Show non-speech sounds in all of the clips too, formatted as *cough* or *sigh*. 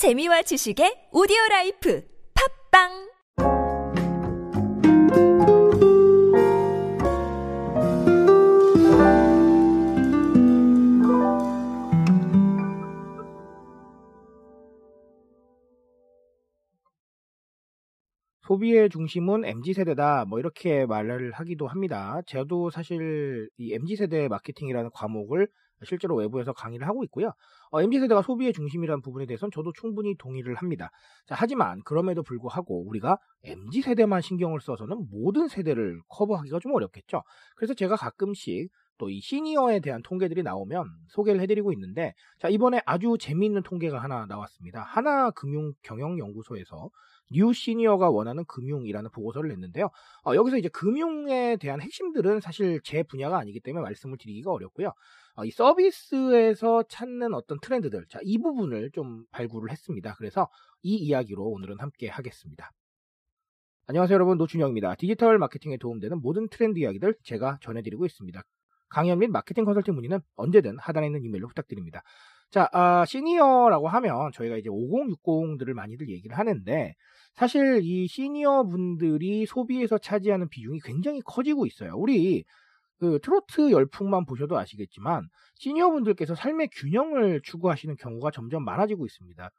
재미와 지식의 오디오 라이프. 팟빵 소비의 중심은 MZ세대다. 뭐 이렇게 말을 하기도 합니다. 저도 사실 이 MZ세대 마케팅이라는 과목을 실제로 외부에서 강의를 하고 있고요. 어, MZ세대가 소비의 중심이라는 부분에 대해서는 저도 충분히 동의를 합니다. 자, 하지만 그럼에도 불구하고 우리가 MZ세대만 신경을 써서는 모든 세대를 커버하기가 좀 어렵겠죠. 그래서 제가 가끔씩 또이 시니어에 대한 통계들이 나오면 소개를 해드리고 있는데 자 이번에 아주 재미있는 통계가 하나 나왔습니다. 하나금융경영연구소에서 뉴 시니어가 원하는 금융이라는 보고서를 냈는데요. 어, 여기서 이제 금융에 대한 핵심들은 사실 제 분야가 아니기 때문에 말씀을 드리기가 어렵고요. 어, 이 서비스에서 찾는 어떤 트렌드들, 자, 이 부분을 좀 발굴을 했습니다. 그래서 이 이야기로 오늘은 함께 하겠습니다. 안녕하세요 여러분 노준영입니다. 디지털 마케팅에 도움되는 모든 트렌드 이야기들 제가 전해드리고 있습니다. 강연 및 마케팅 컨설팅 문의는 언제든 하단에 있는 이메일로 부탁드립니다. 자, 아, 시니어라고 하면 저희가 이제 5060들을 많이들 얘기를 하는데 사실 이 시니어 분들이 소비에서 차지하는 비중이 굉장히 커지고 있어요. 우리 그 트로트 열풍만 보셔도 아시겠지만 시니어 분들께서 삶의 균형을 추구하시는 경우가 점점 많아지고 있습니다.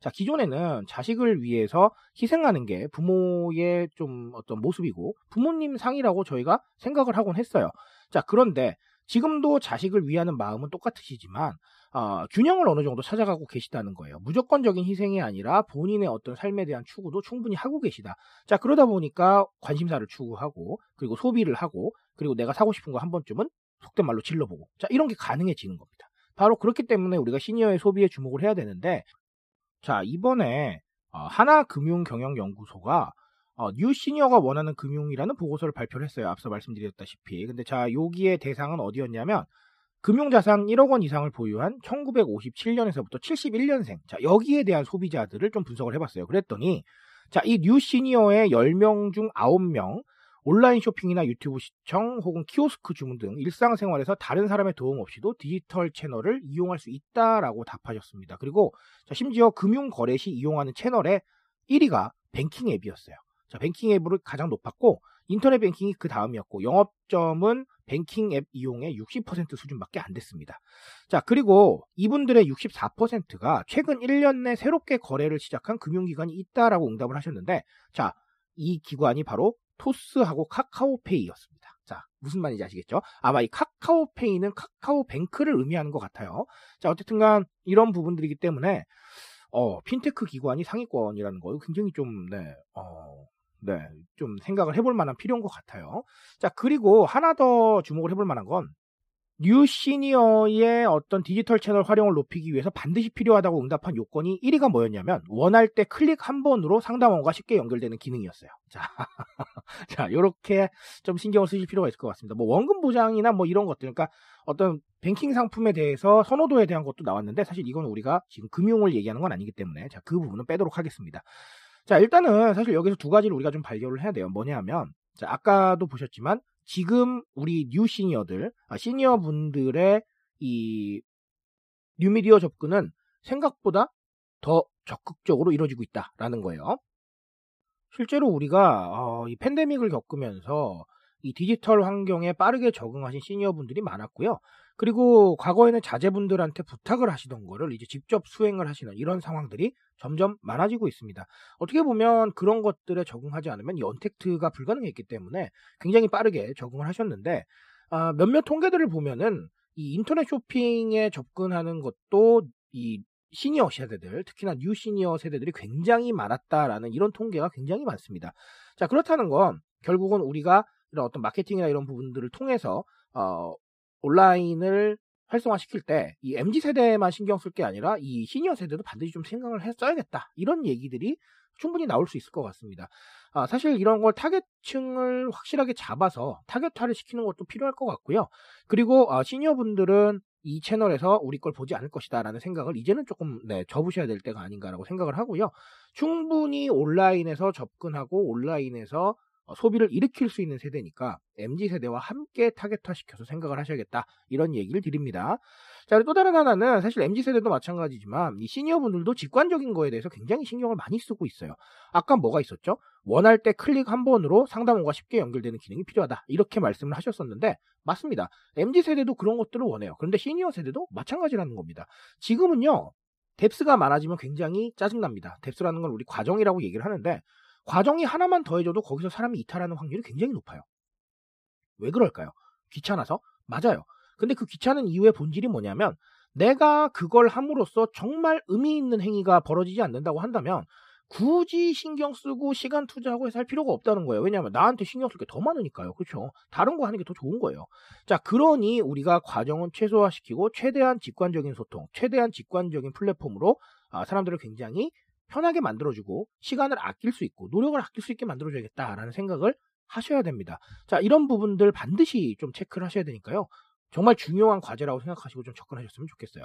자, 기존에는 자식을 위해서 희생하는 게 부모의 좀 어떤 모습이고 부모님 상이라고 저희가 생각을 하곤 했어요. 자, 그런데 지금도 자식을 위하는 마음은 똑같으시지만 어, 균형을 어느 정도 찾아가고 계시다는 거예요. 무조건적인 희생이 아니라 본인의 어떤 삶에 대한 추구도 충분히 하고 계시다. 자, 그러다 보니까 관심사를 추구하고 그리고 소비를 하고 그리고 내가 사고 싶은 거 한 번쯤은 속된 말로 질러보고 자, 이런 게 가능해지는 겁니다. 바로 그렇기 때문에 우리가 시니어의 소비에 주목을 해야 되는데 자, 이번에 어, 하나금융경영연구소가 어, 뉴 시니어가 원하는 금융이라는 보고서를 발표를 했어요. 앞서 말씀드렸다시피. 근데 자, 여기에 대상은 어디였냐면 금융자산 1억 원 이상을 보유한 1957년에서부터 71년생. 자, 여기에 대한 소비자들을 좀 분석을 해봤어요. 그랬더니, 자, 이 뉴 시니어의 10명 중 9명, 온라인 쇼핑이나 유튜브 시청 혹은 키오스크 주문 등 일상생활에서 다른 사람의 도움 없이도 디지털 채널을 이용할 수 있다라고 답하셨습니다. 그리고 자, 심지어 금융 거래 시 이용하는 채널의 1위가 뱅킹 앱이었어요. 자, 뱅킹 앱으로 가장 높았고 인터넷 뱅킹이 그 다음이었고 영업점은 뱅킹 앱 이용의 60% 수준밖에 안 됐습니다. 자, 그리고 이분들의 64%가 최근 1년 내 새롭게 거래를 시작한 금융기관이 있다라고 응답을 하셨는데 자, 이 기관이 바로 토스하고 카카오페이였습니다. 자, 무슨 말인지 아시겠죠? 아마 이 카카오페이는 카카오뱅크를 의미하는 것 같아요. 자, 어쨌든 간 이런 부분들이기 때문에 어, 핀테크 기관이 상위권이라는 거 굉장히 좀 네, 어, 네, 좀 생각을 해볼 만한 필요한 것 같아요. 자, 그리고 하나 더 주목을 해볼 만한 건, 뉴 시니어의 어떤 디지털 채널 활용을 높이기 위해서 반드시 필요하다고 응답한 요건이 1위가 뭐였냐면, 원할 때 클릭 한 번으로 상담원과 쉽게 연결되는 기능이었어요. 자, *laughs* 자, 요렇게 좀 신경을 쓰실 필요가 있을 것 같습니다. 뭐, 원금 보장이나 뭐 이런 것들, 그러니까 어떤 뱅킹 상품에 대해서 선호도에 대한 것도 나왔는데, 사실 이건 우리가 지금 금융을 얘기하는 건 아니기 때문에, 자, 그 부분은 빼도록 하겠습니다. 자, 일단은 사실 여기서 두 가지를 우리가 좀 발견을 해야 돼요. 뭐냐 하면, 자, 아까도 보셨지만, 지금 우리 뉴 시니어들, 아, 시니어 분들의 이 뉴미디어 접근은 생각보다 더 적극적으로 이루어지고 있다라는 거예요. 실제로 우리가 어, 이 팬데믹을 겪으면서 이 디지털 환경에 빠르게 적응하신 시니어 분들이 많았고요. 그리고 과거에는 자제분들한테 부탁을 하시던 거를 이제 직접 수행을 하시는 이런 상황들이 점점 많아지고 있습니다. 어떻게 보면 그런 것들에 적응하지 않으면 이 언택트가 불가능했기 때문에 굉장히 빠르게 적응을 하셨는데 아, 몇몇 통계들을 보면은 이 인터넷 쇼핑에 접근하는 것도 이 시니어 세대들, 특히나 뉴 시니어 세대들이 굉장히 많았다라는 이런 통계가 굉장히 많습니다. 자, 그렇다는 건 결국은 우리가 이런 어떤 마케팅이나 이런 부분들을 통해서 어, 온라인을 활성화시킬 때 이 MZ 세대만 신경 쓸 게 아니라 이 시니어 세대도 반드시 좀 생각을 했어야겠다 이런 얘기들이 충분히 나올 수 있을 것 같습니다. 아, 사실 이런 걸 타겟층을 확실하게 잡아서 타겟화를 시키는 것도 필요할 것 같고요. 그리고 아, 시니어 분들은 이 채널에서 우리 걸 보지 않을 것이다라는 생각을 이제는 조금 네, 접으셔야 될 때가 아닌가라고 생각을 하고요. 충분히 온라인에서 접근하고 온라인에서 어, 소비를 일으킬 수 있는 세대니까 MZ 세대와 함께 타겟화 시켜서 생각을 하셔야겠다 이런 얘기를 드립니다. 자, 또 다른 하나는 사실 MZ 세대도 마찬가지지만 이 시니어 분들도 직관적인 거에 대해서 굉장히 신경을 많이 쓰고 있어요. 아까 뭐가 있었죠? 원할 때 클릭 한 번으로 상담원과 쉽게 연결되는 기능이 필요하다. 이렇게 말씀을 하셨었는데 맞습니다. MZ 세대도 그런 것들을 원해요. 그런데 시니어 세대도 마찬가지라는 겁니다. 지금은요. 뎁스가 많아지면 굉장히 짜증납니다. 뎁스라는 건 우리 과정이라고 얘기를 하는데 과정이 하나만 더해줘도 거기서 사람이 이탈하는 확률이 굉장히 높아요. 왜 그럴까요? 귀찮아서? 맞아요. 근데 그 귀찮은 이유의 본질이 뭐냐면 내가 그걸 함으로써 정말 의미 있는 행위가 벌어지지 않는다고 한다면 굳이 신경 쓰고 시간 투자하고 해서 할 필요가 없다는 거예요. 왜냐하면 나한테 신경 쓸 게 더 많으니까요. 그렇죠? 다른 거 하는 게 더 좋은 거예요. 자, 그러니 우리가 과정은 최소화시키고 최대한 직관적인 소통, 최대한 직관적인 플랫폼으로 아, 사람들을 굉장히 편하게 만들어주고 시간을 아낄 수 있고 노력을 아낄 수 있게 만들어줘야겠다라는 생각을 하셔야 됩니다. 자, 이런 부분들 반드시 좀 체크를 하셔야 되니까요. 정말 중요한 과제라고 생각하시고 좀 접근하셨으면 좋겠어요.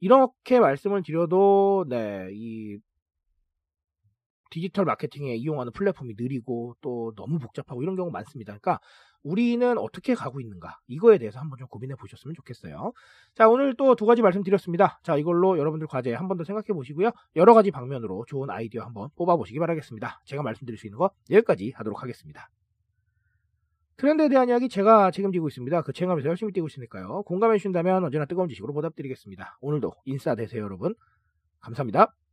이렇게 말씀을 드려도 네, 이 디지털 마케팅에 이용하는 플랫폼이 느리고 또 너무 복잡하고 이런 경우 많습니다. 그러니까 우리는 어떻게 가고 있는가 이거에 대해서 한번 좀 고민해 보셨으면 좋겠어요. 자 오늘 또 두 가지 말씀드렸습니다. 자 이걸로 여러분들 과제 한 번 더 생각해 보시고요. 여러 가지 방면으로 좋은 아이디어 한번 뽑아 보시기 바라겠습니다. 제가 말씀드릴 수 있는 거 여기까지 하도록 하겠습니다. 트렌드에 대한 이야기 제가 책임지고 있습니다. 그 책임감에서 열심히 뛰고 있으니까요. 공감해 주신다면 언제나 뜨거운 지식으로 보답드리겠습니다. 오늘도 인싸 되세요 여러분. 감사합니다.